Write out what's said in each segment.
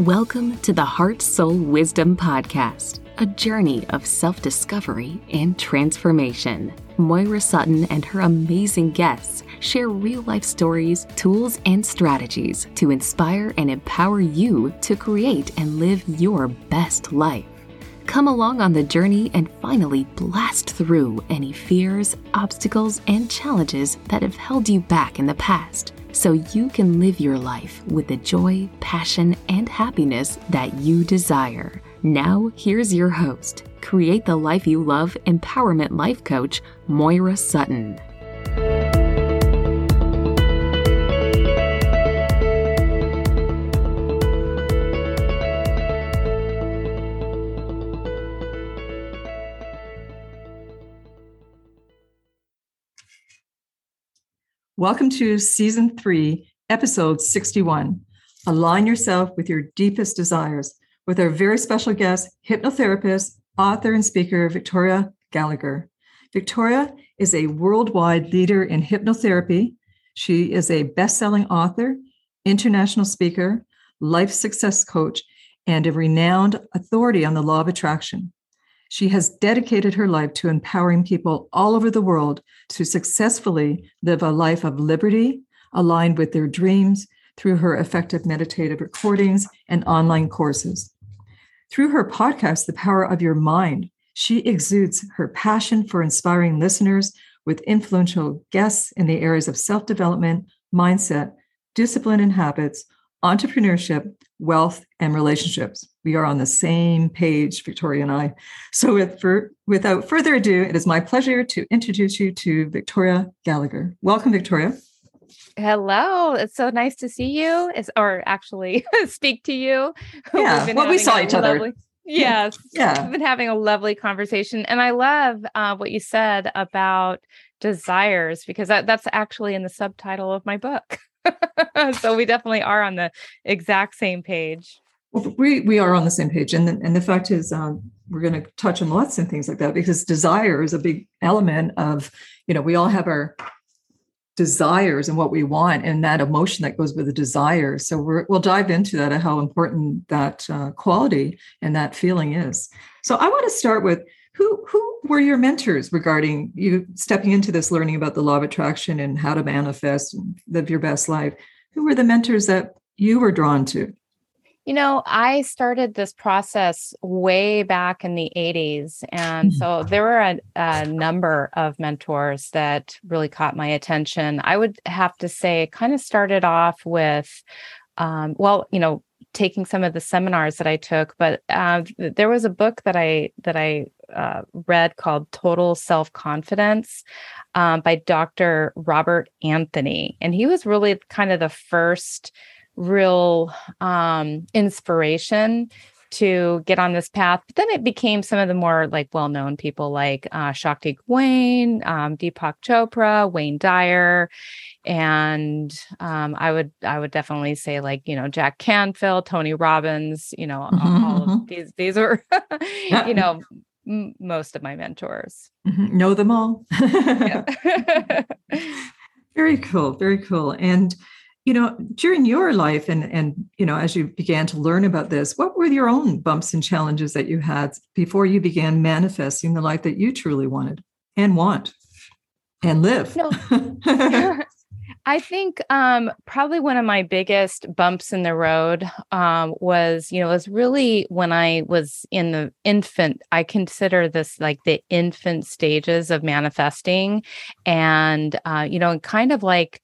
Welcome to the Heart Soul Wisdom Podcast, a journey of self discovery and transformation. Moira Sutton and her amazing guests share real life stories, tools, and strategies to inspire and empower you to create and live your best life. Come along on the journey and finally blast through any fears, obstacles, and challenges that have held you back in the past so you can live your life with the joy, passion, and happiness that you desire. Now, here's your host, Create the Life You Love Empowerment Life Coach, Moira Sutton. Welcome to season three, episode 61. Align yourself with your deepest desires with our very special guest, hypnotherapist, author, and speaker, Victoria Gallagher. Victoria is a worldwide leader in hypnotherapy. She is a best selling author, international speaker, life success coach, and a renowned authority on the law of attraction. She has dedicated her life to empowering people all over the world to successfully live a life of liberty aligned with their dreams through her effective meditative recordings and online courses. Through her podcast, The Power of Your Mind, she exudes her passion for inspiring listeners with influential guests in the areas of self development, mindset, discipline and habits, entrepreneurship, wealth, and relationships. We are on the same page, Victoria and I. So, with, for, without further ado, it is my pleasure to introduce you to Victoria Gallagher. Welcome, Victoria. Hello, it's so nice to see you. It's, or actually speak to you. Yeah, well, we saw each lovely, other. Yes, yeah. We've been having a lovely conversation, and I love uh, what you said about desires because that, that's actually in the subtitle of my book. so we definitely are on the exact same page. Well, we we are on the same page, and the, and the fact is, um, we're going to touch on lots and things like that because desire is a big element of, you know, we all have our desires and what we want, and that emotion that goes with the desire. So we will dive into that and how important that uh, quality and that feeling is. So I want to start with who who were your mentors regarding you stepping into this learning about the law of attraction and how to manifest and live your best life? Who were the mentors that you were drawn to? You know, I started this process way back in the 80s. And so mm-hmm. there were a, a, number of mentors that really caught my attention. I would have to say, kind of started off with, um, well, you know, taking some of the seminars that I took, but uh, there was a book that I that I uh, read called Total Self Confidence um, by Dr. Robert Anthony, and he was really kind of the first real um, inspiration to get on this path. But then it became some of the more like well-known people like uh, Shakti Gawain, um, Deepak Chopra, Wayne Dyer, and um, I would I would definitely say like you know Jack Canfield, Tony Robbins. You know mm-hmm, all mm-hmm. of these these are you know m- most of my mentors. Mm-hmm. Know them all. very cool. Very cool. And you know during your life and and you know as you began to learn about this what were your own bumps and challenges that you had before you began manifesting the life that you truly wanted and want and live no. I think um, probably one of my biggest bumps in the road um, was, you know, was really when I was in the infant. I consider this like the infant stages of manifesting, and uh, you know, kind of like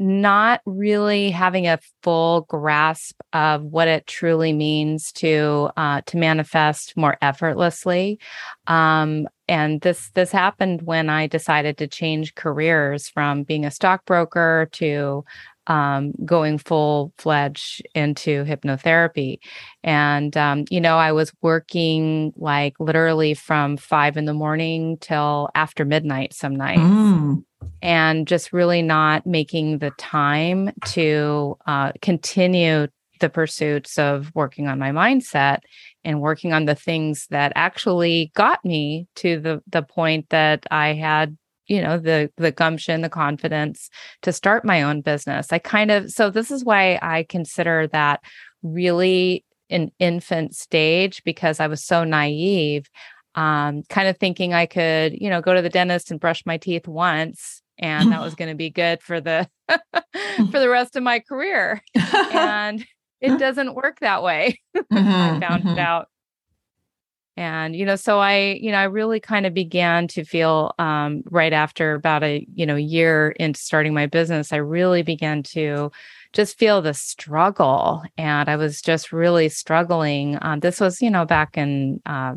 not really having a full grasp of what it truly means to uh, to manifest more effortlessly. Um, and this this happened when i decided to change careers from being a stockbroker to um, going full fledged into hypnotherapy. And, um, you know, I was working like literally from five in the morning till after midnight some nights. Mm and just really not making the time to uh, continue the pursuits of working on my mindset and working on the things that actually got me to the the point that I had you know the the gumption the confidence to start my own business i kind of so this is why i consider that really an infant stage because I was so naive, um, kind of thinking I could, you know, go to the dentist and brush my teeth once and that was going to be good for the for the rest of my career. and it doesn't work that way. I found mm-hmm. out and you know so i you know i really kind of began to feel um, right after about a you know year into starting my business i really began to just feel the struggle and i was just really struggling um, this was you know back in uh,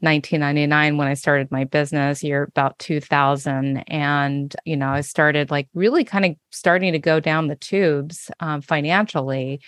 1999 when I started my business, year about 2000. And, you know, I started like really kind of starting to go down the tubes um, financially.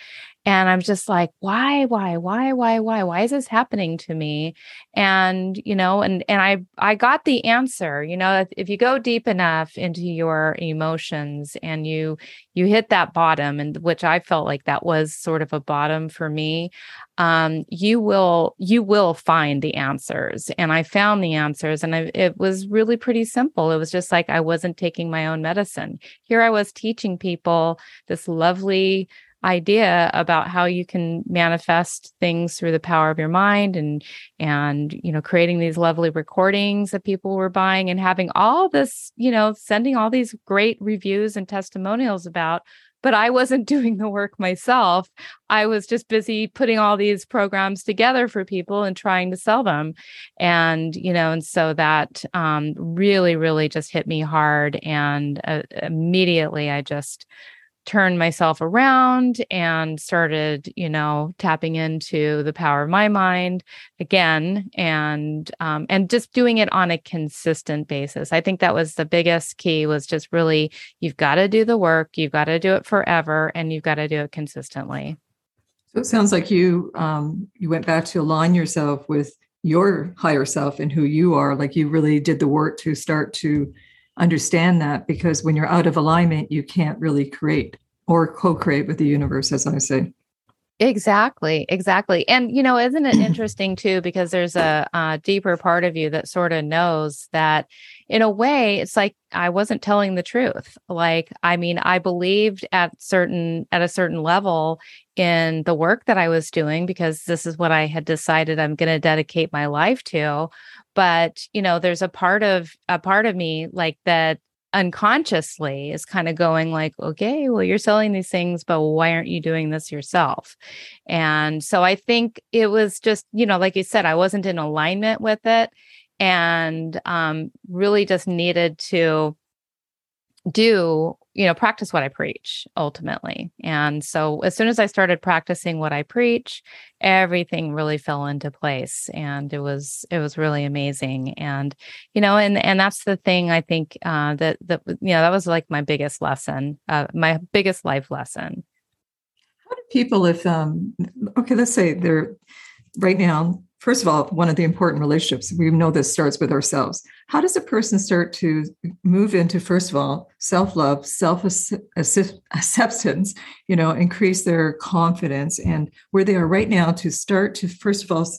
And I'm just like, why, why, why, why, why, why is this happening to me? And, you know, and, and I, I got the answer, you know, if, if you go deep enough into your emotions and you, you hit that bottom and which I felt like that was sort of a bottom for me, um, you will, you will find the answers. And I found the answers and I, it was really pretty simple. It was just like, I wasn't taking my own medicine. Here I was teaching people this lovely, idea about how you can manifest things through the power of your mind and and you know creating these lovely recordings that people were buying and having all this you know sending all these great reviews and testimonials about but I wasn't doing the work myself. I was just busy putting all these programs together for people and trying to sell them. And, you know, and so that um, really, really just hit me hard. And uh, immediately I just turned myself around and started you know tapping into the power of my mind again and um, and just doing it on a consistent basis. I think that was the biggest key was just really you've got to do the work you've got to do it forever and you've got to do it consistently. So it sounds like you um, you went back to align yourself with your higher self and who you are. Like you really did the work to start to understand that because when you're out of alignment, you can't really create or co create with the universe, as I say. Exactly, exactly. And, you know, isn't it interesting too? Because there's a, a, deeper part of you that sort of knows that in a way, it's like I wasn't telling the truth. Like, I mean, I believed at certain, at a certain level in the work that I was doing because this is what I had decided I'm going to dedicate my life to but you know there's a part of a part of me like that unconsciously is kind of going like okay well you're selling these things but why aren't you doing this yourself? And so i think it was just you know like you said i wasn't in alignment with it and um really just needed to do you know practice what i preach ultimately. And so as soon as i started practicing what i preach everything really fell into place and it was it was really amazing. And you know and and that's the thing i think uh that that you know that was like my biggest lesson uh my biggest life lesson. How do people if um okay let's say they're right now first of all, one of the important relationships, we know this starts with ourselves. How does a person start to move into, first of all, self love, self acceptance, you know, increase their confidence and where they are right now to start to, first of all,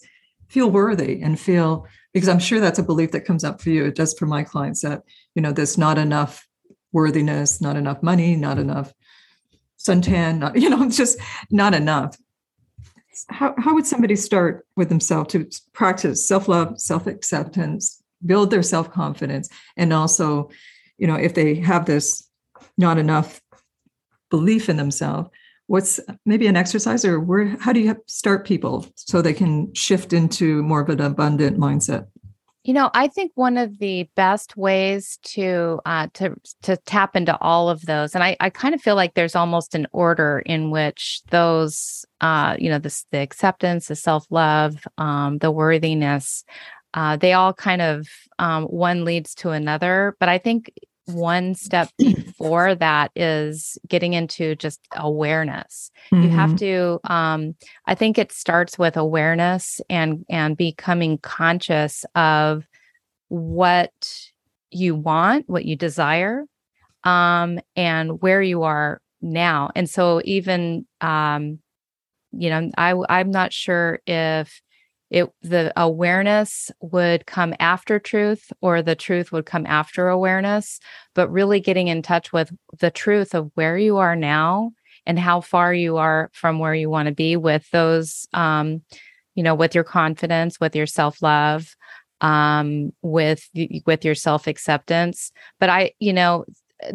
feel worthy and feel, because I'm sure that's a belief that comes up for you. It does for my clients that, you know, there's not enough worthiness, not enough money, not enough suntan, not, you know, just not enough how, how would somebody start with themselves to practice self-love self-acceptance build their self-confidence and also you know if they have this not enough belief in themselves what's maybe an exercise or where how do you start people so they can shift into more of an abundant mindset you know, I think one of the best ways to uh, to to tap into all of those, and I, I kind of feel like there's almost an order in which those, uh, you know, this the acceptance, the self love, um, the worthiness, uh, they all kind of um, one leads to another. But I think one step before that is getting into just awareness mm-hmm. you have mm-hmm. to um i think it starts with awareness and and becoming conscious of what you want what you desire um and where you are now and so even um you know i i'm not sure if it the awareness would come after truth or the truth would come after awareness but really getting in touch with the truth of where you are now and how far you are from where you want to be with those um you know with your confidence with your self-love um with with your self-acceptance. But i you know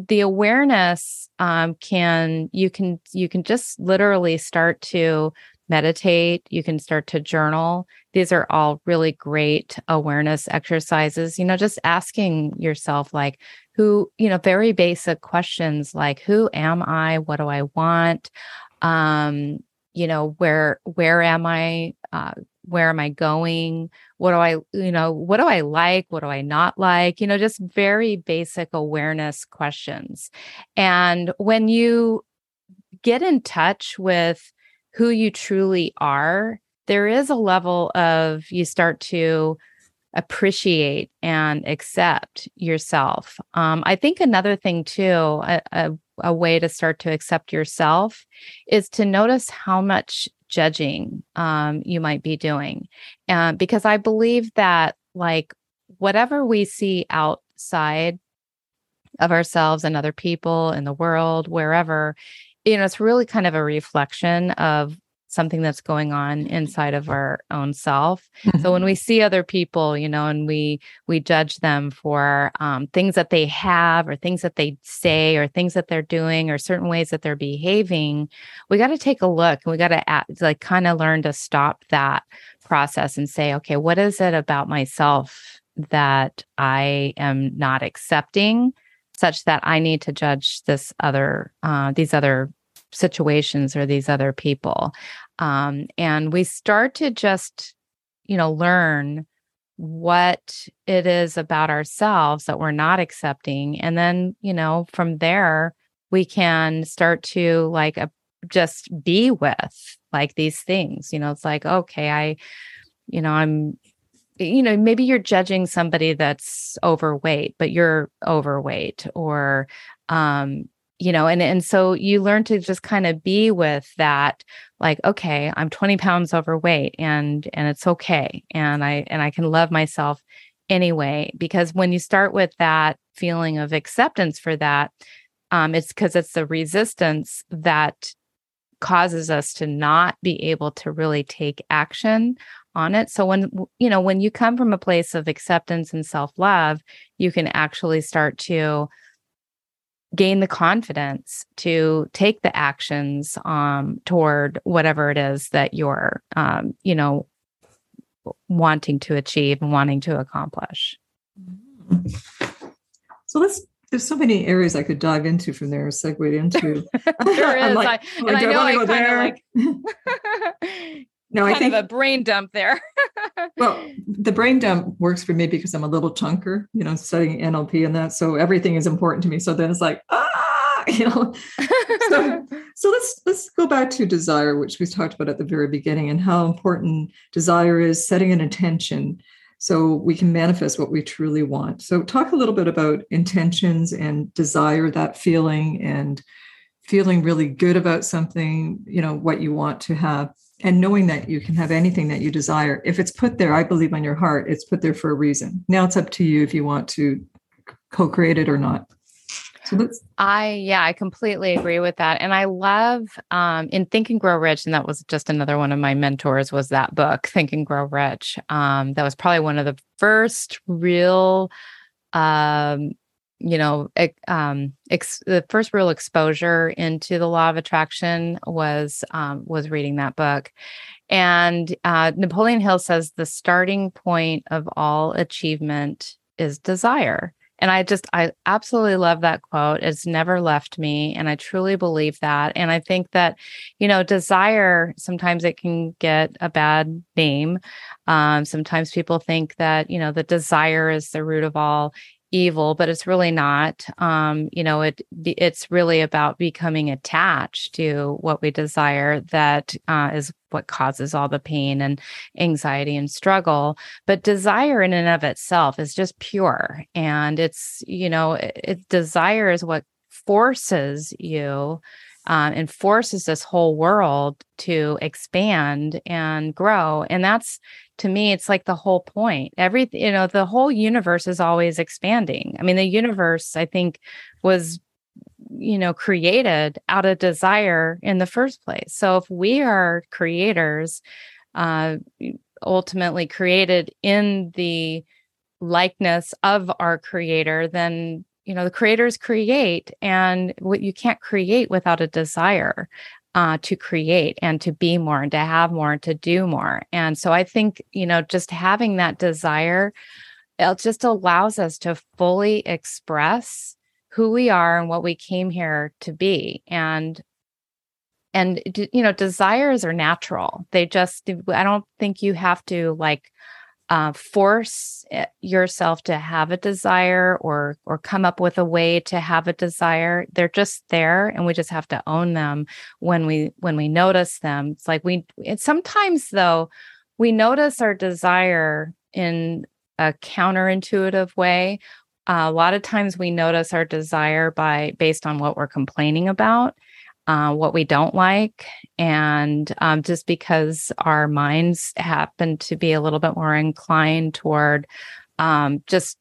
the awareness um can you can you can just literally start to meditate you can start to journal. These are all really great awareness exercises you know just asking yourself like who you know very basic questions like who am i? What do i want? Um you know where where am i? Uh, where am i going? What do i you know what do i like? What do i not like? You know just very basic awareness questions. And when you get in touch with who you truly are there is a level of you start to appreciate and accept yourself. Um, I think another thing too, a, a, a, way to start to accept yourself is to notice how much judging um, you might be doing. Uh, because I believe that, like, whatever we see outside of ourselves and other people in the world, wherever, you know, it's really kind of a reflection of something that's going on inside of our own self mm-hmm. so when mm-hmm. we see other people you know and we we judge them for um, things that they have or things that they say or things that they're doing or certain ways that they're behaving we got to take a look and we got to like kind of learn to stop that process and say okay what is it about myself that i am not accepting such that i need to judge this other uh, these other situations or these other people. Um, and we start to just you know learn what it is about ourselves that we're not accepting. And then you know from there we can start to like uh, just be with like these things. You know it's like okay i you know i'm you know maybe you're judging somebody that's overweight but you're overweight or um you know and and so you learn to just kind of be with that like okay i'm 20 pounds overweight and and it's okay and i and i can love myself anyway. Because when you start with that feeling of acceptance for that um it's because it's the resistance that causes us to not be able to really take action on it. So when you know when you come from a place of acceptance and self-love you can actually start to gain the confidence to take the actions um, toward whatever it is that you're um, you know wanting to achieve and wanting to accomplish so let's there's so many areas I could dive into from there, segue into. there is. Like, I, oh, and I know I, I kind of like no, I think a brain dump there. well, the brain dump works for me because I'm a little chunker, you know, studying NLP and that. So everything is important to me. So then it's like, ah, you know. so, so let's let's go back to desire, which we talked about at the very beginning, and how important desire is setting an intention so we can manifest what we truly want. So talk a little bit about intentions and desire, that feeling and feeling really good about something, you know, what you want to have and knowing that you can have anything that you desire if it's put there i believe on your heart it's put there for a reason. Now it's up to you if you want to co-create it or not. So let's i yeah i completely agree with that. And i love um in think and grow rich and that was just another one of my mentors was that book think and grow rich. Um that was probably one of the first real um you know, um, ex- the first real exposure into the law of attraction was um, was reading that book. And uh, Napoleon Hill says the starting point of all achievement is desire. And I just, I absolutely love that quote. It's never left me. And I truly believe that. And I think that, you know, desire, sometimes it can get a bad name. Um, sometimes people think that, you know, the desire is the root of all evil but it's really not um you know it it's really about becoming attached to what we desire that uh, is what causes all the pain and anxiety and struggle. But desire in and of itself is just pure and it's you know it, it desire is what forces you um, and forces this whole world to expand and grow and that's to me it's like the whole point. Every you know the whole universe is always expanding. I mean the universe i think was you know created out of desire in the first place. So if we are creators uh ultimately created in the likeness of our creator then you know the creators create and what you can't create without a desire uh, to create and to be more and to have more and to do more. And so i think you know just having that desire it just allows us to fully express who we are and what we came here to be. And and you know desires are natural. They just i don't think you have to like uh, force eh, yourself to have a desire or or come up with a way to have a desire. They're just there and we just have to own them when we when we notice them. It's like we it's sometimes though we notice our desire in a counterintuitive way. Uh, a lot of times we notice our desire by based on what we're complaining about uh, what we don't like. And um, just because our minds happen to be a little bit more inclined toward um, just,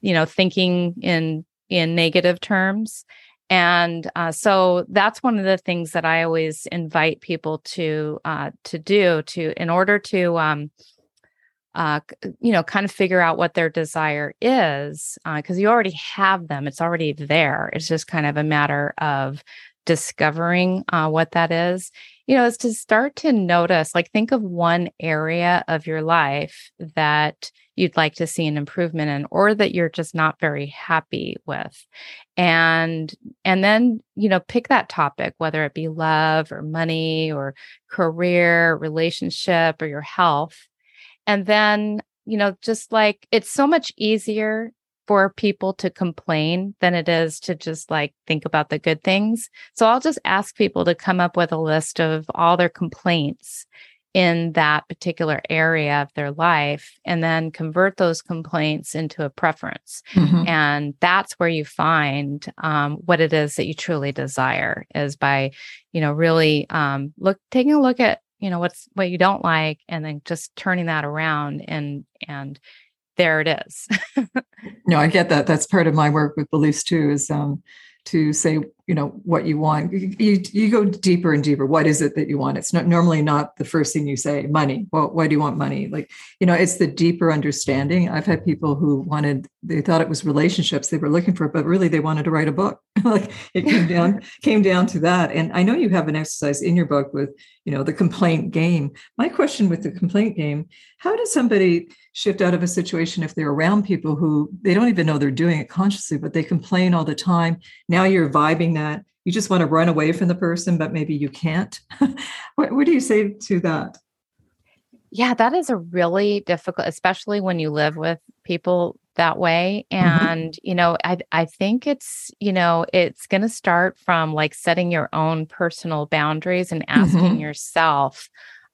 you know, thinking in in negative terms. And uh, so that's one of the things that I always invite people to uh, to do to in order to um, uh, you know, kind of figure out what their desire is, because uh, you already have them. It's already there. It's just kind of a matter of discovering uh, what that is, you know, is to start to notice, like, think of one area of your life that you'd like to see an improvement in or that you're just not very happy with. And and then you know pick that topic whether it be love or money or career relationship or your health. And then you know just like it's so much easier for people to complain than it is to just like think about the good things. So I'll just ask people to come up with a list of all their complaints in that particular area of their life and then convert those complaints into a preference. Mm-hmm. And that's where you find um, what it is that you truly desire is by, you know, really um, look, taking a look at, you know, what's what you don't like and then just turning that around and, and, there it is. no, I get that. That's part of my work with beliefs too, is um, to say, you know, what you want. You, you, you, go deeper and deeper. What is it that you want? It's not normally not the first thing you say, money. Well, why do you want money? Like, you know, it's the deeper understanding. I've had people who wanted, they thought it was relationships they were looking for, but really they wanted to write a book. like it came down, came down to that. And I know you have an exercise in your book with, you know, the complaint game. My question with the complaint game, how does somebody shift out of a situation if they're around people who they don't even know they're doing it consciously, but they complain all the time. Now you're vibing that. You just want to run away from the person, but maybe you can't. what, what do you say to that? Yeah, that is a really difficult, especially when you live with people that way. Mm-hmm. And, mm-hmm. you know, I I think it's, you know, it's gonna start from like setting your own personal boundaries and asking mm-hmm. yourself,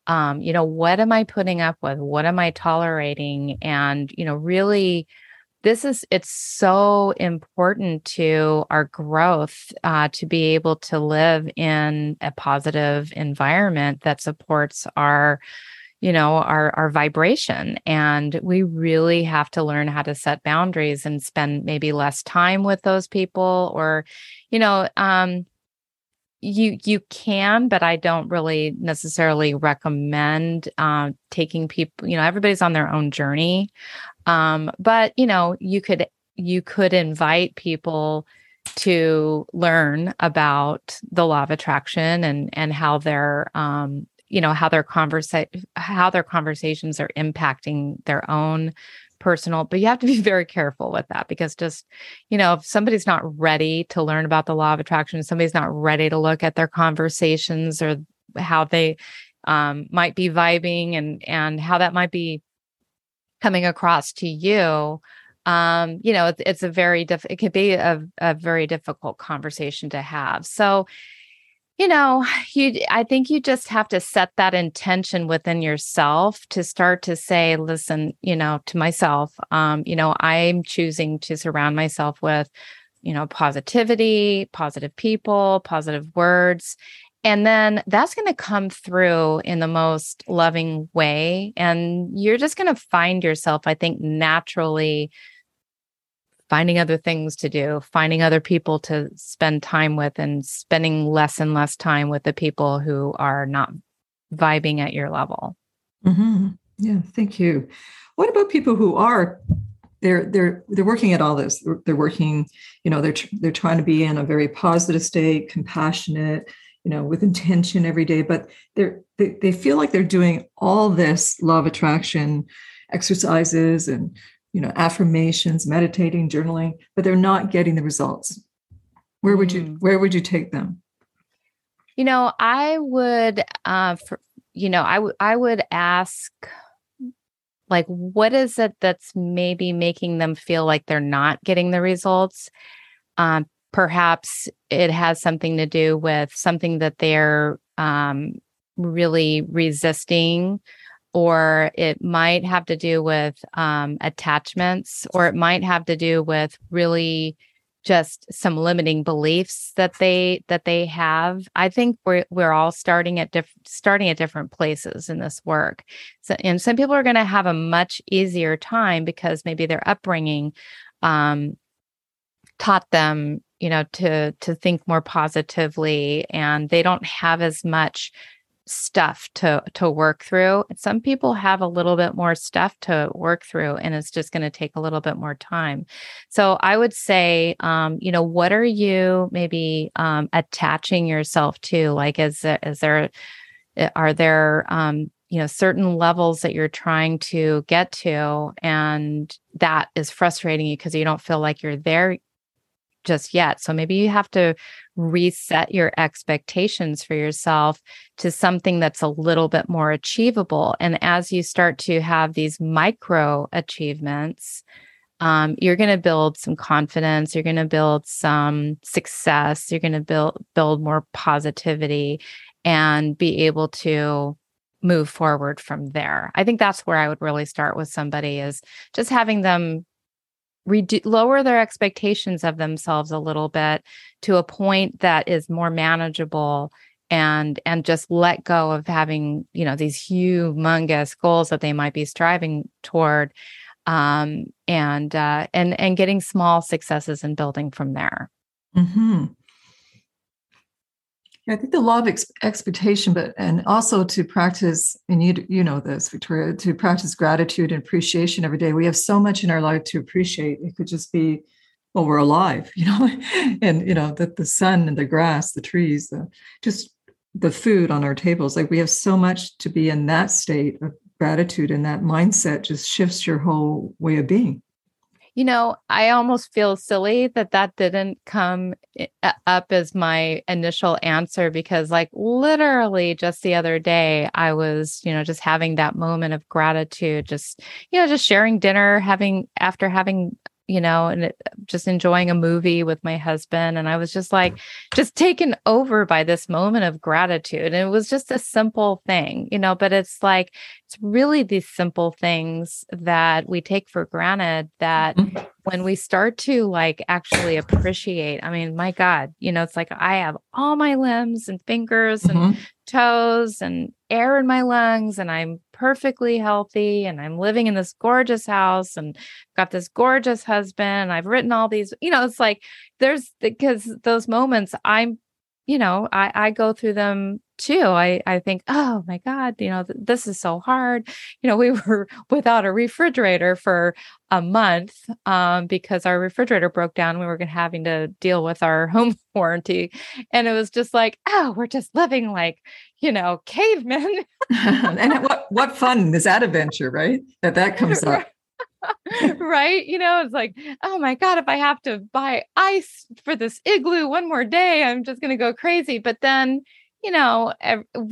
um, you know, what am I putting up with? What am I tolerating? And, you know, really, this is it's so important to our growth uh, to be able to live in a positive environment that supports our you know our our vibration. And we really have to learn how to set boundaries and spend maybe less time with those people or you know um you you can but i don't really necessarily recommend uh, taking people you know everybody's on their own journey um, but you know you could you could invite people to learn about the law of attraction and and how their um, you know how their conversa- how their conversations are impacting their own personal, but you have to be very careful with that because just, you know, if somebody's not ready to learn about the law of attraction, somebody's not ready to look at their conversations or how they um, might be vibing and and how that might be coming across to you um you know it's, it's a very diff it could be a, a very difficult conversation to have. So you know you i think you just have to set that intention within yourself to start to say listen you know to myself um you know i'm choosing to surround myself with you know positivity positive people positive words and then that's going to come through in the most loving way and you're just going to find yourself i think naturally finding other things to do, finding other people to spend time with, and spending less and less time with the people who are not vibing at your level. Mm-hmm. Yeah, thank you. What about people who are they're they're they're working at all this. They're working, you know, they're they're trying to be in a very positive state, compassionate, you know, with intention every day, but they're they, they feel like they're doing all this law of attraction exercises and you know affirmations meditating journaling but they're not getting the results. Where would you mm. where would you take them? You know i would uh for, you know i would i would ask like what is it that's maybe making them feel like they're not getting the results? Um perhaps it has something to do with something that they're um really resisting or it might have to do with um, attachments, or it might have to do with really just some limiting beliefs that they that they have. I think we're we're all starting at different starting at different places in this work. So and some people are going to have a much easier time because maybe their upbringing um taught them you know to to think more positively and they don't have as much stuff to to work through. Some people have a little bit more stuff to work through and it's just going to take a little bit more time. So i would say um, you know what are you maybe um, attaching yourself to? Like is is there eh, are there um, you know certain levels that you're trying to get to and that is frustrating you because you don't feel like you're there just yet. So maybe you have to reset your expectations for yourself to something that's a little bit more achievable. And as you start to have these micro achievements, um, you're going to build some confidence. You're going to build some success. You're going to build build more positivity, and be able to move forward from there. I think that's where I would really start with somebody is just having them redu- lower their expectations of themselves a little bit to a point that is more manageable and and just let go of having you know these humongous goals that they might be striving toward um and uh and and getting small successes and building from there mm-hmm. I think the law of ex- expectation, but and also to practice, and you you know this, Victoria, to practice gratitude and appreciation every day. We have so much in our life to appreciate. It could just be, well, we're alive, you know, and you know that the sun and the grass, the trees, the just the food on our tables. Like we have so much to be in that state of gratitude, and that mindset just shifts your whole way of being you know, I almost feel silly that that didn't come eh, up as my initial answer because, like, literally just the other day, I was, you know, just having that moment of gratitude, just, you know, just sharing dinner, having after having you know, and it, just enjoying a movie with my husband. And I was just like, just taken over by this moment of gratitude. And it was just a simple thing, you know, but it's like, it's really these simple things that we take for granted that mm-hmm. when we start to like actually appreciate, I mean, my God, you know, it's like I have all my limbs and fingers mm-hmm. and toes and air in my lungs and I'm perfectly healthy and I'm living in this gorgeous house and got this gorgeous husband. I've written all these, you know, it's like there's because those moments I'm, you know, I, I go through them too. I, I think, oh my God, you know, th- this is so hard. You know, we were without a refrigerator for a month um, because our refrigerator broke down. We were having to deal with our home warranty. And it was just like, oh, we're just living like, you know, cavemen. and what, what fun is that adventure, right? That that comes up. right? You know, it's like, oh my God, if I have to buy ice for this igloo one more day, I'm just going to go crazy. But then, you know,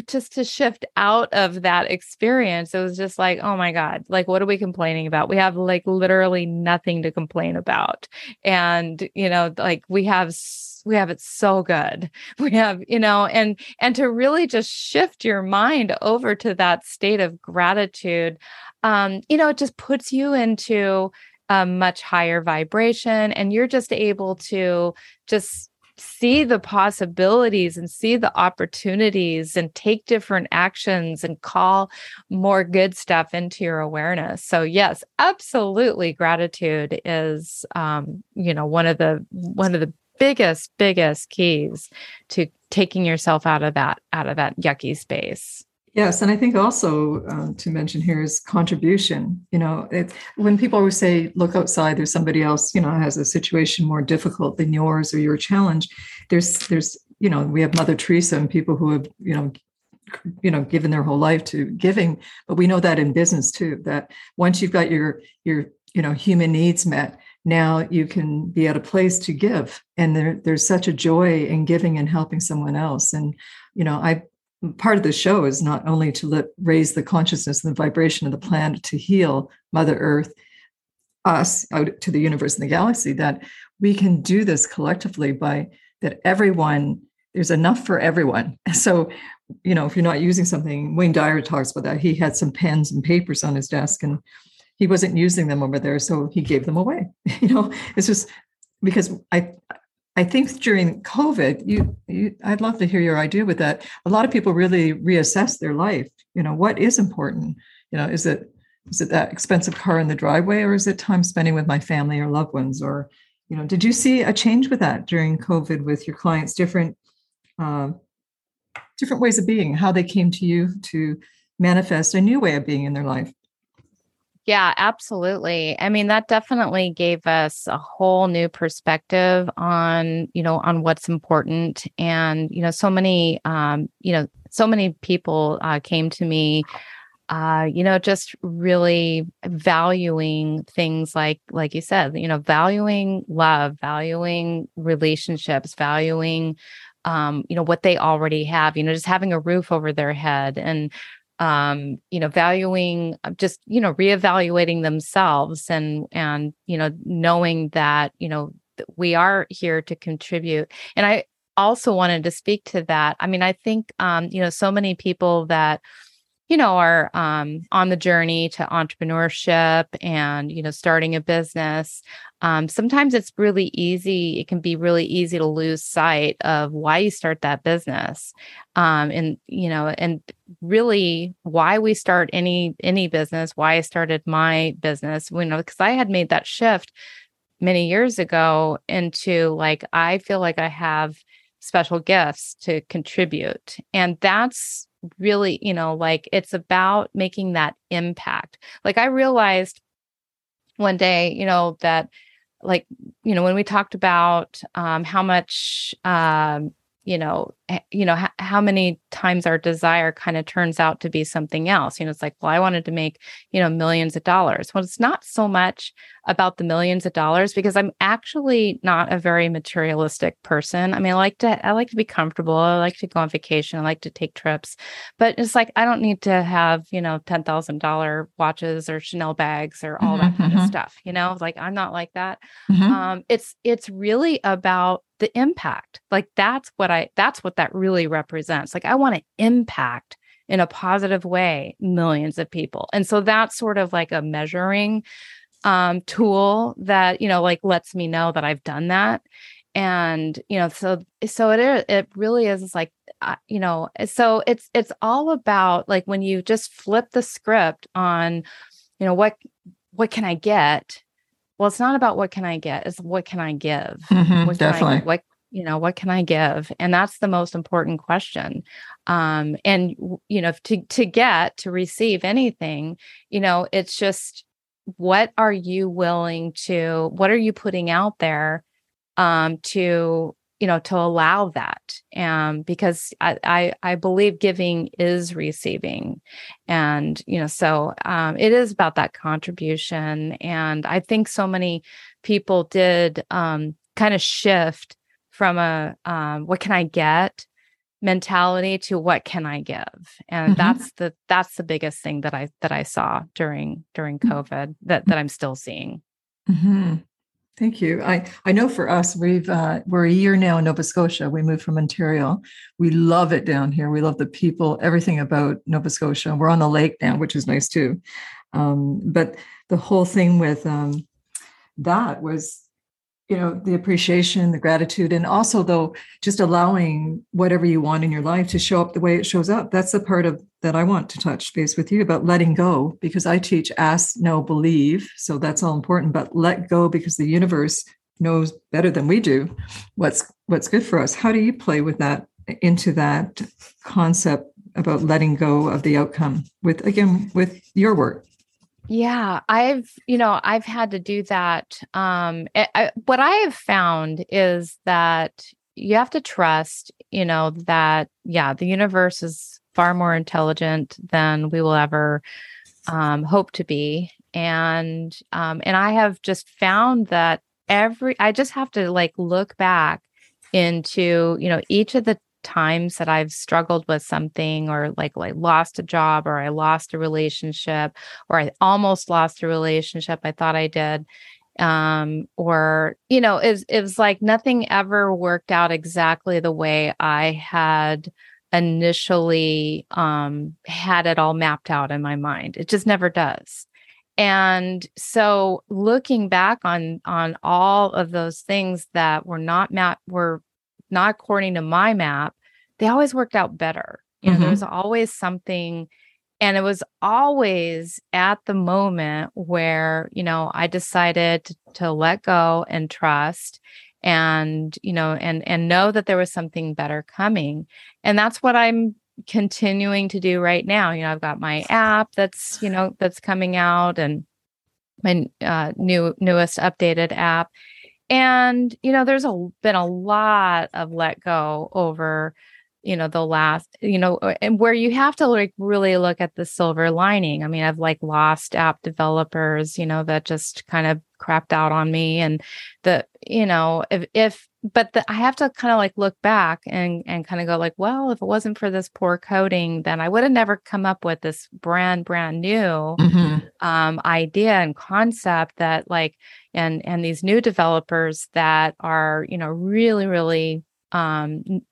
just to shift out of that experience, it was just like, oh my God, like, what are we complaining about? We have like literally nothing to complain about. And, you know, like we have, we have it so good. We have, you know, and, and to really just shift your mind over to that state of gratitude, um, you know, it just puts you into a much higher vibration and you're just able to just see the possibilities and see the opportunities and take different actions and call more good stuff into your awareness so yes absolutely gratitude is um you know one of the one of the biggest biggest keys to taking yourself out of that out of that yucky space Yes, and I think also uh, to mention here is contribution. You know, it, when people always say, "Look outside," there's somebody else. You know, has a situation more difficult than yours or your challenge. There's, there's, you know, we have Mother Teresa and people who have, you know, you know, given their whole life to giving. But we know that in business too. That once you've got your your you know human needs met, now you can be at a place to give, and there, there's such a joy in giving and helping someone else. And you know, I part of the show is not only to let, raise the consciousness and the vibration of the planet to heal Mother Earth, us out to the universe and the galaxy, that we can do this collectively by that everyone there's enough for everyone. So, you know, if you're not using something, Wayne Dyer talks about that. He had some pens and papers on his desk and he wasn't using them over there, so he gave them away. You know, it's just because I I think during COVID, you, you, I'd love to hear your idea with that. A lot of people really reassess their life. You know, what is important? You know, is it is it that expensive car in the driveway, or is it time spending with my family or loved ones? Or, you know, did you see a change with that during COVID with your clients? Different, uh, different ways of being, how they came to you to manifest a new way of being in their life. Yeah, absolutely. I mean, that definitely gave us a whole new perspective on, you know, on what's important. And, you know, so many, um, you know, so many people uh, came to me, uh, you know, just really valuing things like, like you said, you know, valuing love, valuing relationships, valuing, um, you know, what they already have, you know, just having a roof over their head and um, you know, valuing uh, just, you know, reevaluating themselves and, and, you know, knowing that, you know, we are here to contribute. And I also wanted to speak to that. I mean, I think, um, you know, so many people that, you know are um, on the journey to entrepreneurship and you know starting a business um, sometimes it's really easy it can be really easy to lose sight of why you start that business um, and you know and really why we start any any business why i started my business you know because i had made that shift many years ago into like i feel like i have special gifts to contribute and that's really, you know, like it's about making that impact. Like I realized one day, you know, that like, you know, when we talked about um, how much um, you know you know h- how many times our desire kind of turns out to be something else. You know it's like well i wanted to make you know millions of dollars. Well it's not so much about the millions of dollars because i'm actually not a very materialistic person. I mean i like to i like to be comfortable. I like to go on vacation. I like to take trips. But it's like i don't need to have you know $10000 watches or chanel bags or all mm-hmm, that kind mm-hmm. of stuff you know? Like i'm not like that. Mm-hmm. um it's it's really about the impact. Like that's what I that's what that really represents. Like I want to impact in a positive way millions of people. And so that's sort of like a measuring um tool that, you know, like lets me know that I've done that. And, you know, so so it is, it really is like uh, you know, so it's it's all about like when you just flip the script on you know what what can I get well it's not about what can i get it's what can i give? Mm-hmm, what definitely I, what you know what can i give? And that's the most important question. Um and you know to to get to receive anything you know it's just what are you willing to what are you putting out there um to you know to allow that um because I, I i believe giving is receiving and you know so um it is about that contribution and i think so many people did um kind of shift from a um what can i get mentality to what can i give and mm-hmm. that's the that's the biggest thing that i that i saw during during mm. covid that that i'm still seeing mm-hmm. Thank you. I, I know for us, we've uh, we're a year now in Nova Scotia. We moved from Ontario. We love it down here. We love the people, everything about Nova Scotia. We're on the lake now, which is nice too. Um, but the whole thing with um, that was you know the appreciation the gratitude and also though just allowing whatever you want in your life to show up the way it shows up. That's the part of that i want to touch base with you about letting go because i teach ask know believe. So that's all important but let go because the universe knows better than we do what's what's good for us. How do you play with that into that concept about letting go of the outcome with again with your work yeah, I've, you know, I've had to do that. Um, I, what I have found is that you have to trust, you know, that, yeah, the universe is far more intelligent than we will ever um, hope to be. And, um, and I have just found that every, I just have to like look back into, you know, each of the times that I've struggled with something or like like lost a job or I lost a relationship or I almost lost a relationship I thought I did um or you know it it was like nothing ever worked out exactly the way I had initially um had it all mapped out in my mind. It just never does. And so looking back on on all of those things that were not map were not according to my map, they always worked out better. You know, mm-hmm. there was always something and it was always at the moment where, you know, I decided to, to let go and trust and, you know, and and know that there was something better coming. And that's what I'm continuing to do right now. You know, I've got my app that's, you know, that's coming out and my uh, new newest updated app and you know there's a been a lot of let go over you know the last you know and where you have to like really look at the silver lining i mean i've like lost app developers you know that just kind of crapped out on me and the you know if if but the, i have to kind of like look back and and kind of go like well if it wasn't for this poor coding then i would have never come up with this brand brand new mm-hmm. um, idea and concept that like and and these new developers that are you know really really um,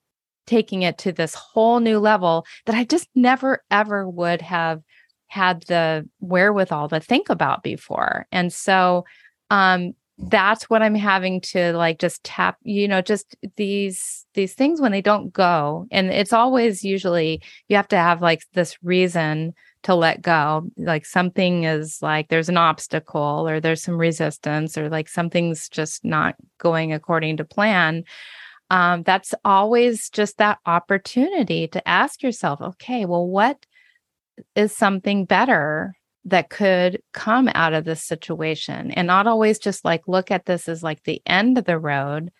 taking it to this whole new level that I just never ever would have had the wherewithal to think about before. And so um that's what I'm having to like just tap, you know, just these these things when they don't go. And it's always usually you have to have like this reason to let go. Like something is like there's an obstacle or there's some resistance or like something's just not going according to plan. Um, that's always just that opportunity to ask yourself, okay, well, what is something better that could come out of this situation? And not always just like look at this as like the end of the road,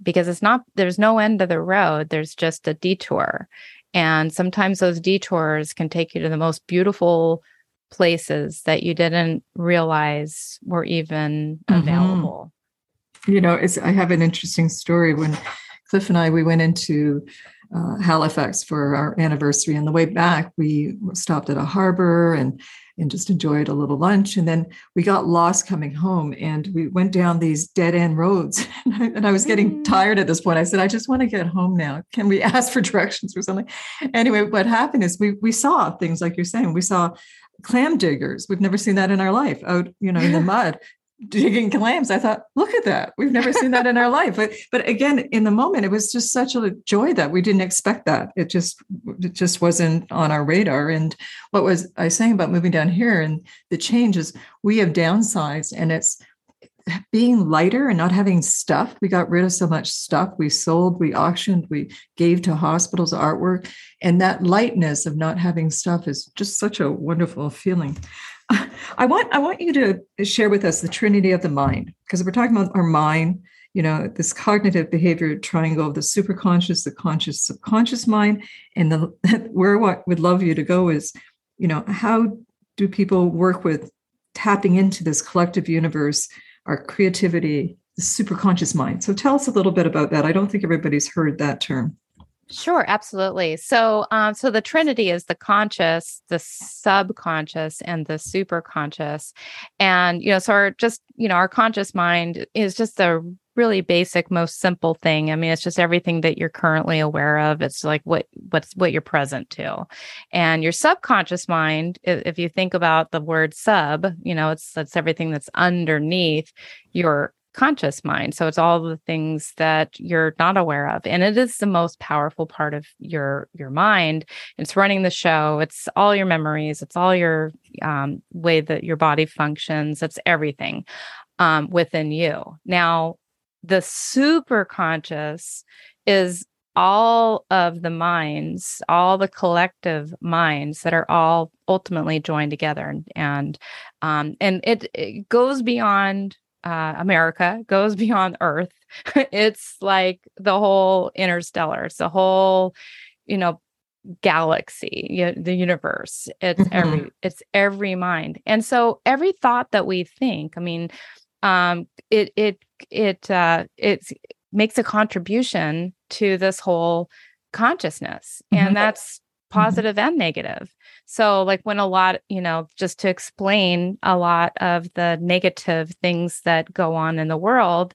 because it's not, there's no end of the road, there's just a detour. And sometimes those detours can take you to the most beautiful places that you didn't realize were even mm-hmm. available. You know, it's I have an interesting story when Cliff and I we went into uh, Halifax for our anniversary. And the way back, we stopped at a harbor and and just enjoyed a little lunch. And then we got lost coming home, and we went down these dead end roads. and, I, and I was getting mm. tired at this point. I said, "I just want to get home now. Can we ask for directions or something?" Anyway, what happened is we we saw things like you're saying. We saw clam diggers. We've never seen that in our life out, you know, in the mud digging clams. I thought, look at that. We've never seen that in our life. But but again, in the moment, it was just such a joy that we didn't expect that. It just it just wasn't on our radar. And what was I saying about moving down here and the changes, we have downsized and it's being lighter and not having stuff. We got rid of so much stuff. We sold, we auctioned, we gave to hospitals artwork. And that lightness of not having stuff is just such a wonderful feeling. I want I want you to share with us the trinity of the mind because we're talking about our mind, you know, this cognitive behavior triangle of the superconscious, the conscious, subconscious mind, and the where what would love you to go is, you know, how do people work with tapping into this collective universe, our creativity, the superconscious mind? So tell us a little bit about that. I don't think everybody's heard that term. Sure, absolutely. So, um, so the Trinity is the conscious, the subconscious, and the superconscious, and you know, so our just you know, our conscious mind is just a really basic, most simple thing. I mean, it's just everything that you're currently aware of. It's like what what's what you're present to, and your subconscious mind. If you think about the word sub, you know, it's that's everything that's underneath your conscious mind. So it's all the things that you're not aware of. And it is the most powerful part of your your mind. It's running the show. It's all your memories. It's all your um, way that your body functions. It's everything um, within you. Now, the super conscious is all of the minds, all the collective minds that are all ultimately joined together, and and um, and it, it goes beyond uh, America, goes beyond Earth. it's like the whole interstellar, it's the whole, you know, galaxy, you the universe. It's mm-hmm. every it's every mind, and so every thought that we think, I mean, um, it it it uh, it makes a contribution to this whole consciousness, mm-hmm. and that's. Positive mm-hmm. and negative. So, like when a lot, you know, just to explain a lot of the negative things that go on in the world,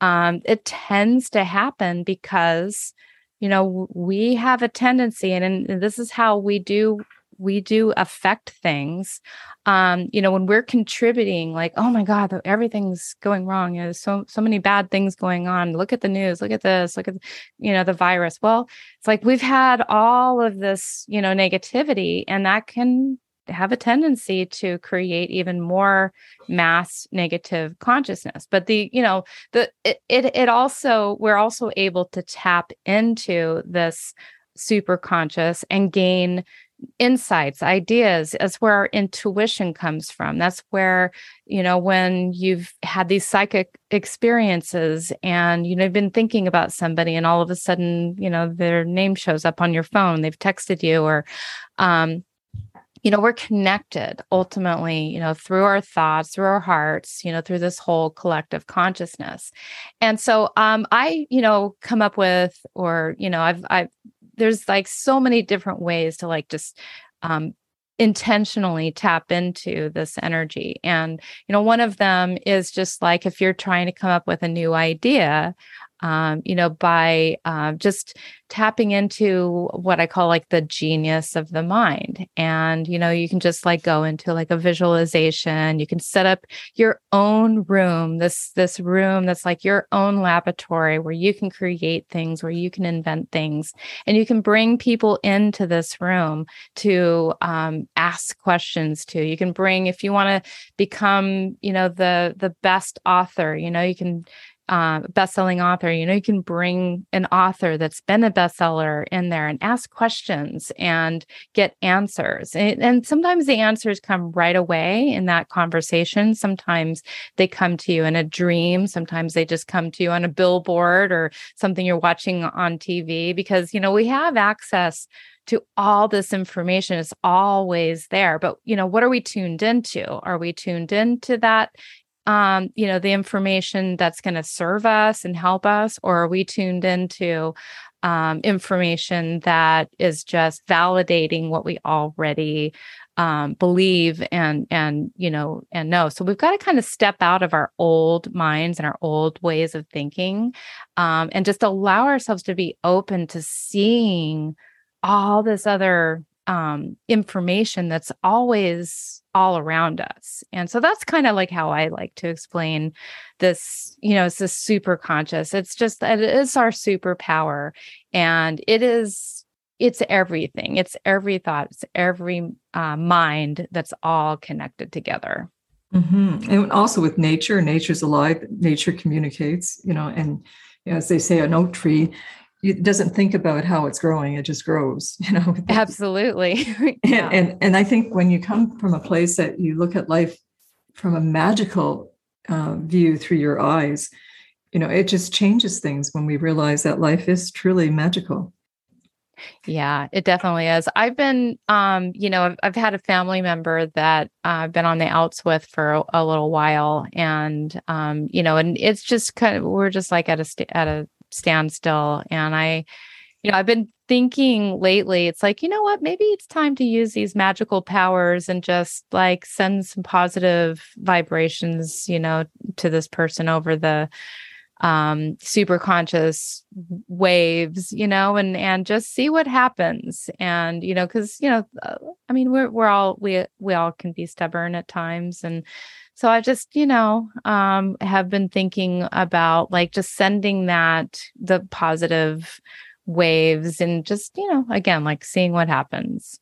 um, it tends to happen because, you know, we have a tendency, and, and this is how we do we do affect things um you know when we're contributing like oh my god everything's going wrong. There's so so many bad things going on. Look at the news. Look at this. Look at you know the virus. Well it's like we've had all of this you know negativity and that can have a tendency to create even more mass negative consciousness. But the you know the it, it it also we're also able to tap into this super conscious and gain insights ideas that's where our intuition comes from. That's where you know when you've had these psychic experiences and you know you've been thinking about somebody and all of a sudden you know their name shows up on your phone they've texted you or um you know we're connected ultimately you know through our thoughts through our hearts you know through this whole collective consciousness. And so um i you know come up with or you know i've i've there's like so many different ways to like just um, intentionally tap into this energy and you know one of them is just like if you're trying to come up with a new idea um, you know, by uh, just tapping into what I call like the genius of the mind. And, you know, you can just like go into like a visualization. You can set up your own room, this, this room that's like your own laboratory where you can create things, where you can invent things. And you can bring people into this room to um, ask questions to. You can bring, if you want to become, you know, the, the best author, you know, you can uh, best-selling author you know you can bring an author that's been a bestseller in there and ask questions and get answers. And, and, sometimes the answers come right away in that conversation. Sometimes they come to you in a dream. Sometimes they just come to you on a billboard or something you're watching on tv because you know we have access to all this information. It's always there. But you know what are we tuned into? Are we tuned into that um, you know, the information that's going to serve us and help us, or are we tuned into um, information that is just validating what we already um, believe and and you know and know? So we've got to kind of step out of our old minds and our old ways of thinking, um, and just allow ourselves to be open to seeing all this other um, information that's always all around us. And so that's kind of like how I like to explain this, you know, it's this super conscious. It's just that it is our superpower and it is it's everything. It's every thought, it's every uh, mind that's all connected together. Mm-hmm. And also with nature, nature's alive, nature communicates, you know, and as they say, an oak tree, it doesn't think about how it's growing it just grows you know absolutely yeah. and, and, and i think when you come from a place that you look at life from a magical uh, view through your eyes you know it just changes things when we realize that life is truly magical yeah, it definitely is. I've been, um, you know, I've, I've had a family member that uh, I've been on the outs with for a, a little while, and um, you know, and it's just kind of we're just like at a st- at a standstill. And I, you know, I've been thinking lately, it's like, you know what, maybe it's time to use these magical powers and just like send some positive vibrations, you know, to this person over the um, super conscious waves, you know, and and just see what happens. And you know, because you know, uh, I mean, we're we're all we we all can be stubborn at times, and so I just you know um, have been thinking about like just sending that the positive waves and just you know again like seeing what happens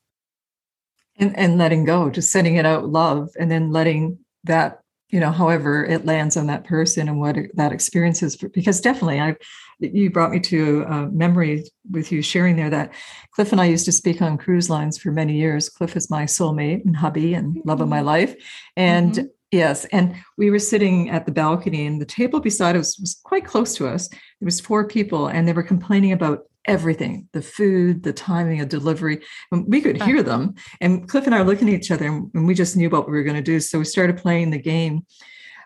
and and letting go just sending it out love and then letting that you know however it lands on that person and what that experience is because definitely i you brought me to a memory with you sharing there that cliff and i used to speak on cruise lines for many years cliff is my soulmate and hubby and love of my mm-hmm. life and mm-hmm. Yes and we were sitting at the balcony and the table beside us was quite close to us. There was four people and they were complaining about everything the food the timing of delivery and we could hear them. And cliff and i were looking at each other and we just knew what we were going to do so we started playing the game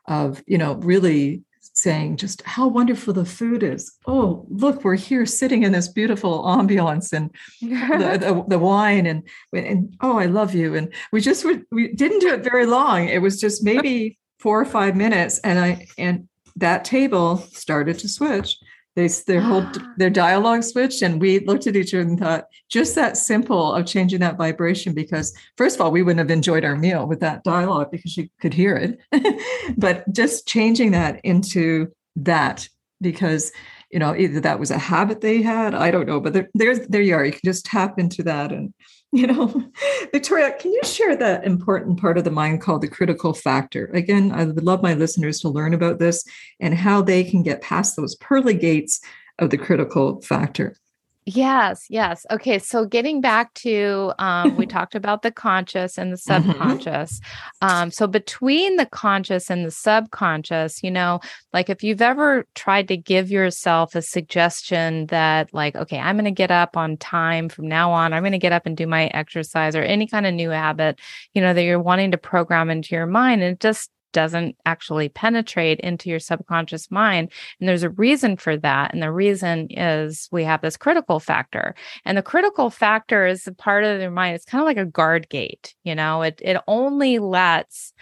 of you know really saying just how wonderful the food is. Oh look we're here sitting in this beautiful ambiance and the, the, the, wine and, and oh i love you. And we just we, we didn't do it very long. It was just maybe four or five minutes and i and that table started to switch they their whole their dialogue switched, and we looked at each other and thought, just that simple of changing that vibration. Because first of all, we wouldn't have enjoyed our meal with that dialogue because you could hear it, but just changing that into that because you know either that was a habit they had, I don't know, but there, there's there you are. You can just tap into that and you know victoria can you share that important part of the mind called the critical factor? Again i would love my listeners to learn about this and how they can get past those pearly gates of the critical factor Yes, yes. Okay, so getting back to um, we talked about the conscious and the mm-hmm. subconscious. Um, so between the conscious and the subconscious, you know, like if you've ever tried to give yourself a suggestion that, like, okay, I'm going to get up on time from now on, I'm going to get up and do my exercise or any kind of new habit, you know, that you're wanting to program into your mind, and it just doesn't actually penetrate into your subconscious mind. And there's a reason for that. And the reason is we have this critical factor. And the critical factor is a part of your mind. It's kind of like a guard gate, you know, it, it only lets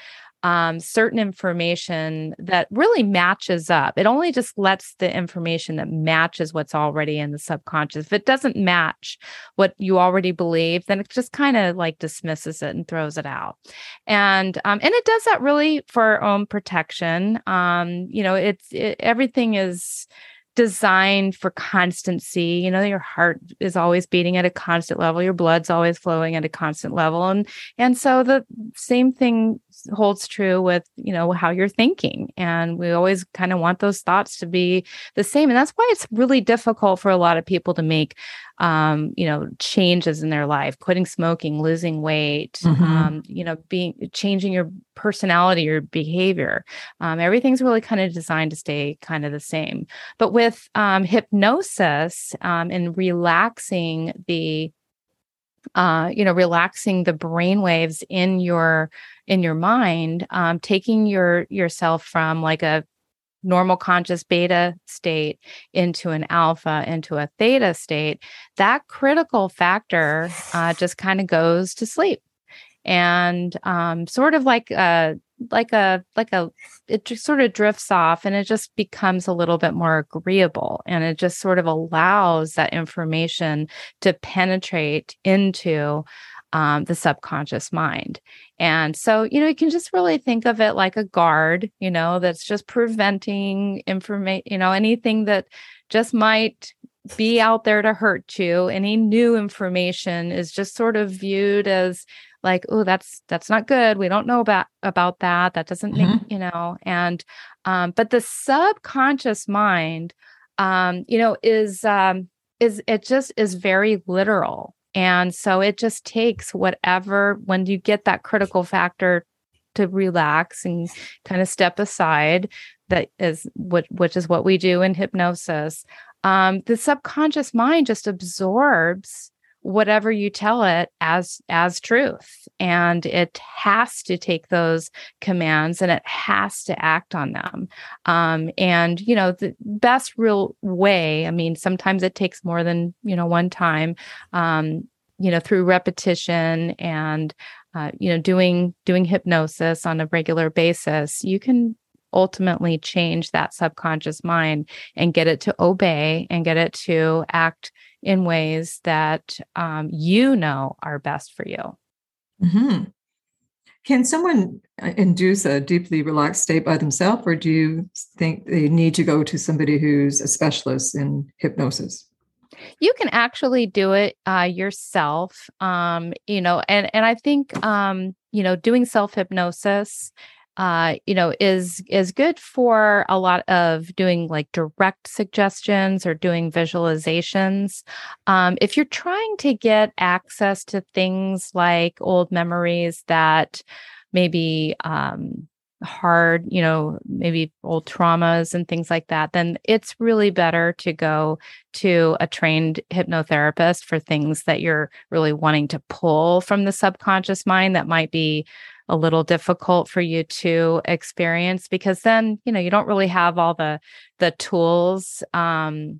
um, certain information that really matches up. It only just lets the information that matches what's already in the subconscious. If it doesn't match what you already believe, then it just kind of like dismisses it and throws it out. And um, and it does that really for our own protection. Um, you know, it's it, everything is designed for constancy. You know, your heart is always beating at a constant level, your blood's always flowing at a constant level. And and so the same thing holds true with, you know, how you're thinking. And we always kind of want those thoughts to be the same. And that's why it's really difficult for a lot of people to make um, you know, changes in their life, quitting smoking, losing weight, mm-hmm. um, you know, being changing your personality, your behavior. Um, everything's really kind of designed to stay kind of the same. But with um, hypnosis um, and relaxing the uh, you know, relaxing the brain waves in your in your mind, um, taking your yourself from like a normal conscious beta state into an alpha into a theta state that critical factor uh, just kind of goes to sleep. And um, sort of like a like a like a it just sort of drifts off and it just becomes a little bit more agreeable and it just sort of allows that information to penetrate into um, the subconscious mind. And so, you know, you can just really think of it like a guard, you know, that's just preventing information, you know, anything that just might be out there to hurt you. Any new information is just sort of viewed as like, oh, that's that's not good. We don't know about about that. That doesn't mm-hmm. make, you know, and um, but the subconscious mind, um, you know, is um is it just is very literal and so it just takes whatever, when you get that critical factor to relax and kind of step aside, that is what, which is what we do in hypnosis. Um, the subconscious mind just absorbs whatever you tell it as as truth. And it has to take those commands and it has to act on them. Um, and you know the best real way i mean sometimes it takes more than you know one time um, you know through repetition and uh, you know doing doing hypnosis on a regular basis you can ultimately change that subconscious mind and get it to obey and get it to act in ways that um, you know are best for you. Mm-hmm. Can someone uh, induce a deeply relaxed state by themselves, or do you think they need to go to somebody who's a specialist in hypnosis? You can actually do it uh, yourself, um, you know, and and I think um, you know doing self hypnosis uh, you know, is is good for a lot of doing like direct suggestions or doing visualizations. Um, if you're trying to get access to things like old memories that maybe um, hard, you know, maybe old traumas and things like that, then it's really better to go to a trained hypnotherapist for things that you're really wanting to pull from the subconscious mind that might be a little difficult for you to experience because then you know you don't really have all the the tools um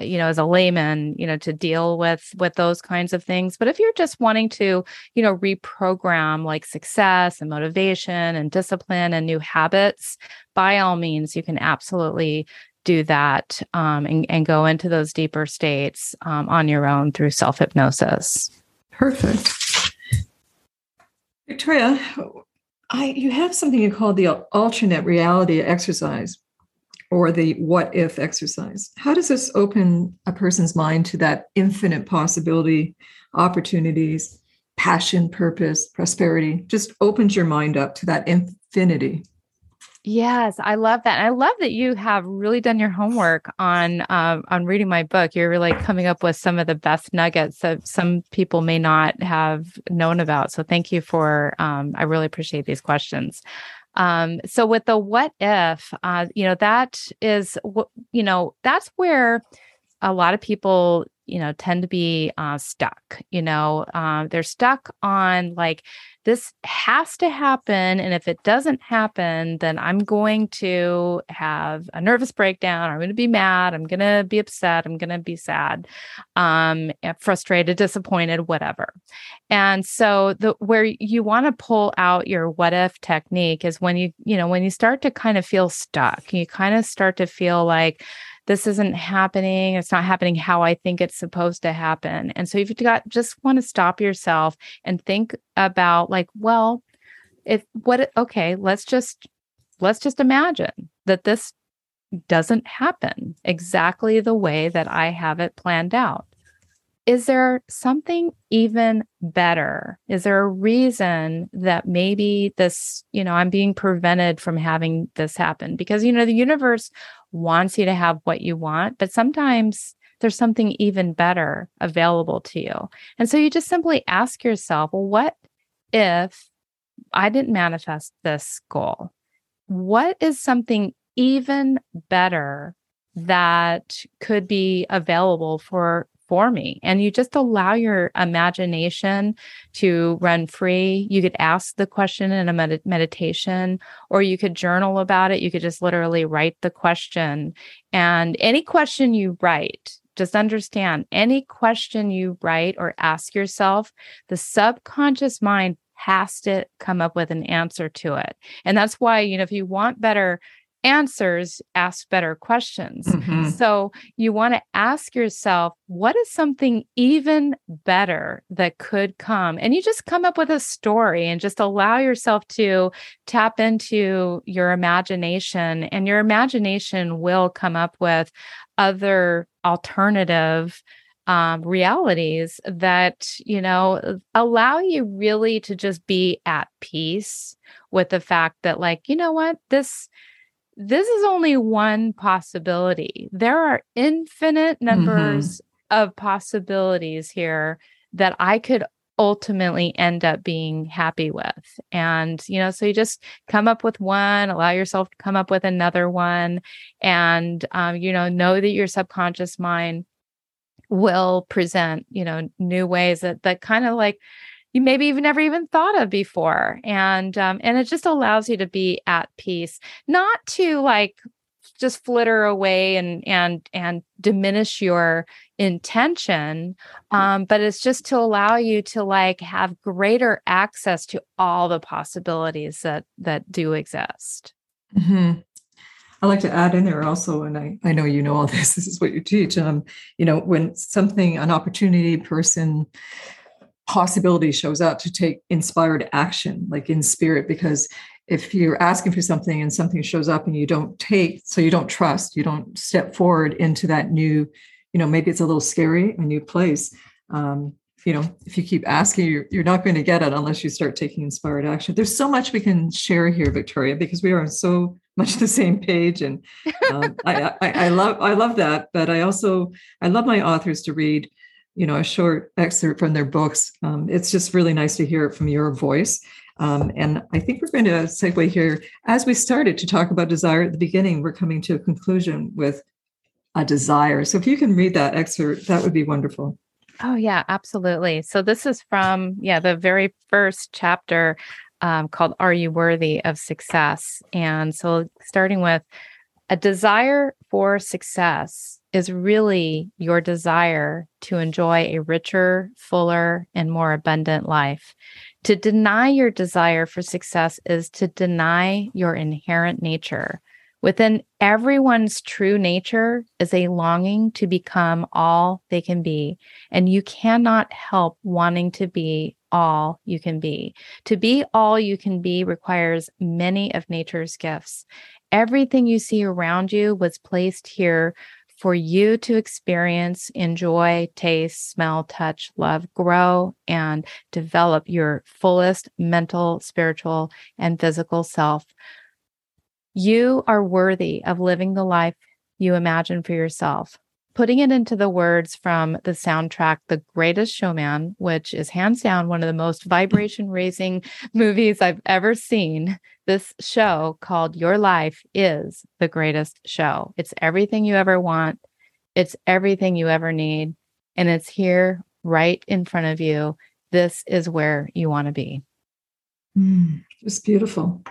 you know as a layman you know to deal with with those kinds of things. But if you're just wanting to you know reprogram like success and motivation and discipline and new habits by all means you can absolutely do that um, and, and go into those deeper states um, on your own through self hypnosis perfect Victoria, I you have something you call the alternate reality exercise or the what if exercise. How does this open a person's mind to that infinite possibility, opportunities, passion, purpose, prosperity? Just opens your mind up to that infinity. Yes, I love that. I love that you have really done your homework on um, on reading my book. You're really coming up with some of the best nuggets that some people may not have known about. So thank you for. Um, I really appreciate these questions. Um, so with the what if, uh, you know, that is you know. That's where a lot of people you know tend to be uh, stuck you know uh, they're stuck on like this has to happen and if it doesn't happen then i'm going to have a nervous breakdown i'm going to be mad i'm going to be upset i'm going to be sad um, frustrated disappointed whatever. And so the where you want to pull out your what if technique is when you you know when you start to kind of feel stuck you kind of start to feel like this isn't happening. It's not happening how I think it's supposed to happen. And so you've got just want to stop yourself and think about like, well, if what okay, let's just let's just imagine that this doesn't happen exactly the way that I have it planned out is there something even better? Is there a reason that maybe this, you know, I'm being prevented from having this happen? Because, you know, the universe wants you to have what you want, but sometimes there's something even better available to you. And so you just simply ask yourself, well, what if I didn't manifest this goal? What is something even better that could be available for for me. And you just allow your imagination to run free. You could ask the question in a med- meditation, or you could journal about it. You could just literally write the question. And any question you write, just understand any question you write or ask yourself, the subconscious mind has to come up with an answer to it. And that's why, you know, if you want better answers ask better questions. Mm-hmm. So you want to ask yourself, what is something even better that could come? And you just come up with a story and just allow yourself to tap into your imagination, and your imagination will come up with other alternative um, realities that you know allow you really to just be at peace with the fact that like you know what this this is only one possibility. There are infinite mm-hmm. numbers mm-hmm. of possibilities here that I could ultimately end up being happy with. And, you know, so you just come up with one, allow yourself to come up with another one, and, um, you know, know that your subconscious mind will present, you know, new ways that, that kind of like, you maybe even never even thought of before and um, and it just allows you to be at peace not to like just flitter away and and and diminish your intention mm. um, but it's just to allow you to like have greater access to all the possibilities that that do exist Mm-hmm. I like to add in there also, and I, I know you know all this, this is what you teach. Um, you know, when something, an opportunity, person, possibility shows up to take inspired action, like in spirit, because if you're asking for something and something shows up and you don't take, so you don't trust, you don't step forward into that new, you know, maybe it's a little scary, a new place. Um, you know, if you keep asking, you're, you're not going to get it unless you start taking inspired action. There's so much we can share here, Victoria, because we are on so much the same page, and um, I, I, I love I love that. But I also I love my authors to read, you know, a short excerpt from their books. Um, it's just really nice to hear it from your voice. Um, and I think we're going to segue here. As we started to talk about desire at the beginning, we're coming to a conclusion with a desire. So if you can read that excerpt, that would be wonderful. Oh, yeah, absolutely. So this is from, yeah, the very first chapter um, called Are You Worthy of Success? And so starting with a desire for success is really your desire to enjoy a richer, fuller, and more abundant life. To deny your desire for success is to deny your inherent nature. Within everyone's true nature is a longing to become all they can be. And you cannot help wanting to be all you can be. To be all you can be requires many of nature's gifts. Everything you see around you was placed here for you to experience, enjoy, taste, smell, touch, love, grow, and develop your fullest mental, spiritual, and physical self you are worthy of living the life you imagine for yourself. Putting it into the words from the soundtrack, The Greatest Showman, which is hands down one of the most vibration raising movies I've ever seen. This show called Your Life is the greatest show. It's everything you ever want, it's everything you ever need, and it's here right in front of you. This is where you want to be. Mm, it's beautiful.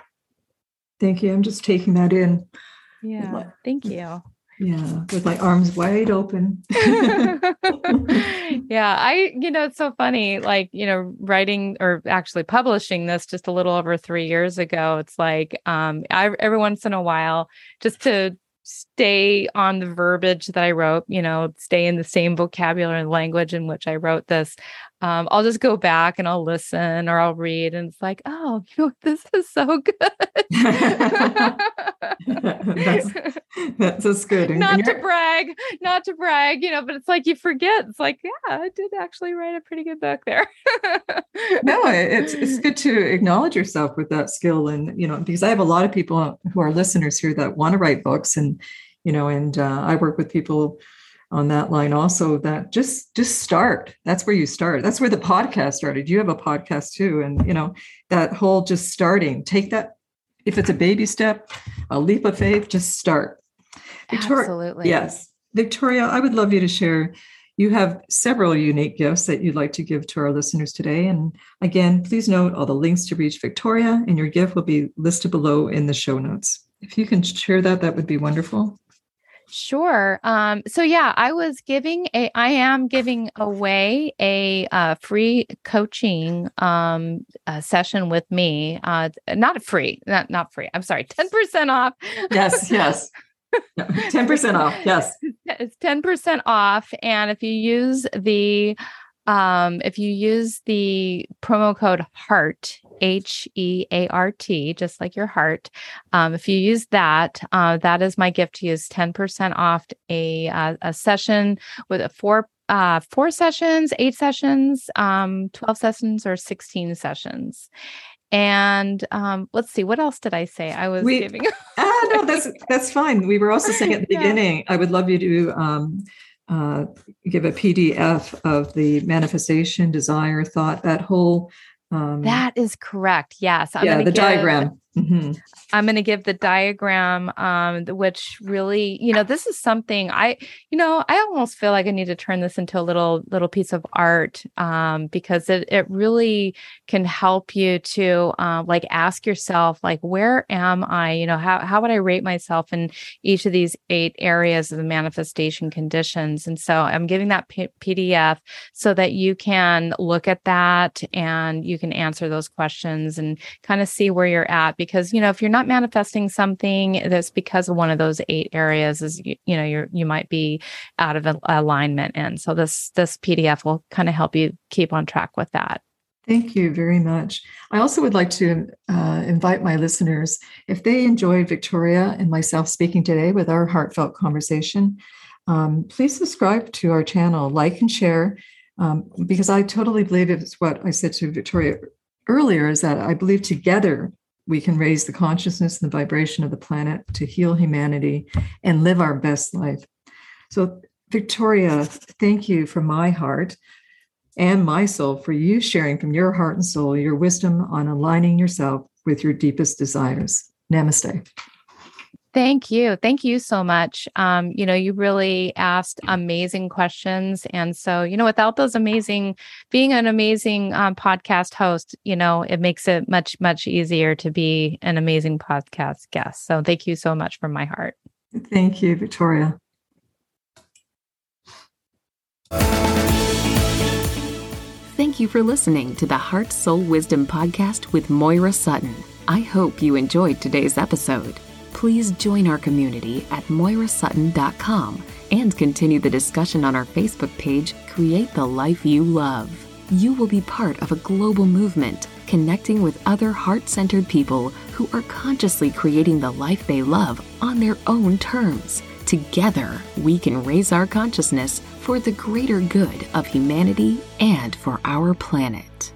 Thank you. I'm just taking that in. Yeah. Thank you. Yeah, with my arms wide open. yeah, I, you know, it's so funny. Like, you know, writing or actually publishing this just a little over three years ago. It's like, um, I every once in a while, just to stay on the verbiage that I wrote, you know, stay in the same vocabulary and language in which I wrote this. Um, I'll just go back and I'll listen or I'll read, and it's like, oh, you know, this is so good. that's, that's just good. And, not to brag, not to brag, you know, but it's like you forget. It's like, yeah, I did actually write a pretty good book there. no, it's it's good to acknowledge yourself with that skill, and you know, because I have a lot of people who are listeners here that want to write books, and you know, and uh, I work with people on that line also that just just start. That's where you start. That's where the podcast started. You have a podcast too and you know that whole just starting take that if it's a baby step a leap of faith just start. Victoria absolutely. yes. Victoria i would love you to share. You have several unique gifts that you'd like to give to our listeners today and again please note all the links to reach victoria and your gift will be listed below in the show notes. If you can share that that would be wonderful Sure. Um, so yeah, I was giving a, I am giving away a uh, free coaching um, uh, session with me. Uh, not free, not not free. I'm sorry, ten percent off. Yes, yes. 10% off. Yes. It's 10% off. And if you use the um, if you use the promo code HEART, H E A R T, just like your heart, um, if you use that, uh, that is my gift to use 10% off a, uh, a session with a four uh, four sessions, eight sessions, um, 12 sessions, or 16 sessions. And um, let's see, what else did I say? I was we, giving. ah, no, that's that's fine. We were also saying at the beginning. I would love you to um, uh, give a PDF of the manifestation, desire, thought, that whole. Um, that is correct. Yes. I'm yeah, the give, diagram. Mm-hmm. I'm going to give the diagram, um, which really, you know, this is something I, you know, I almost feel like I need to turn this into a little little piece of art um, because it it really can help you to uh, like ask yourself like where am I? You know, how how would I rate myself in each of these eight areas of the manifestation conditions? And so I'm giving that P- PDF so that you can look at that and you can answer those questions and kind of see where you're at because you know if you're not manifesting something that's because of one of those eight areas is you, you know you're you might be out of alignment and so this this pdf will kind of help you keep on track with that Thank you very much. I also would like to uh, invite my listeners, if they enjoyed Victoria and myself speaking today with our heartfelt conversation, um, please subscribe to our channel, like and share, um, because I totally believe it's what I said to Victoria earlier is that I believe together we can raise the consciousness and the vibration of the planet to heal humanity and live our best life. So, Victoria, thank you from my heart and my soul for you sharing from your heart and soul your wisdom on aligning yourself with your deepest desires. Namaste. Thank you. Thank you so much. Um, you know, you really asked amazing questions. And so, you know, without those amazing, being an amazing um, podcast host, you know, it makes it much, much easier to be an amazing podcast guest. So thank you so much from my heart. Thank you, Victoria. Thank you for listening to the Heart Soul Wisdom Podcast with Moira Sutton. I hope you enjoyed today's episode please join our community at moirasutton.com and continue the discussion on our Facebook page, Create the Life You Love. You will be part of a global movement connecting with other heart centered people who are consciously creating the life they love on their own terms. Together, we can raise our consciousness for the greater good of humanity and for our planet.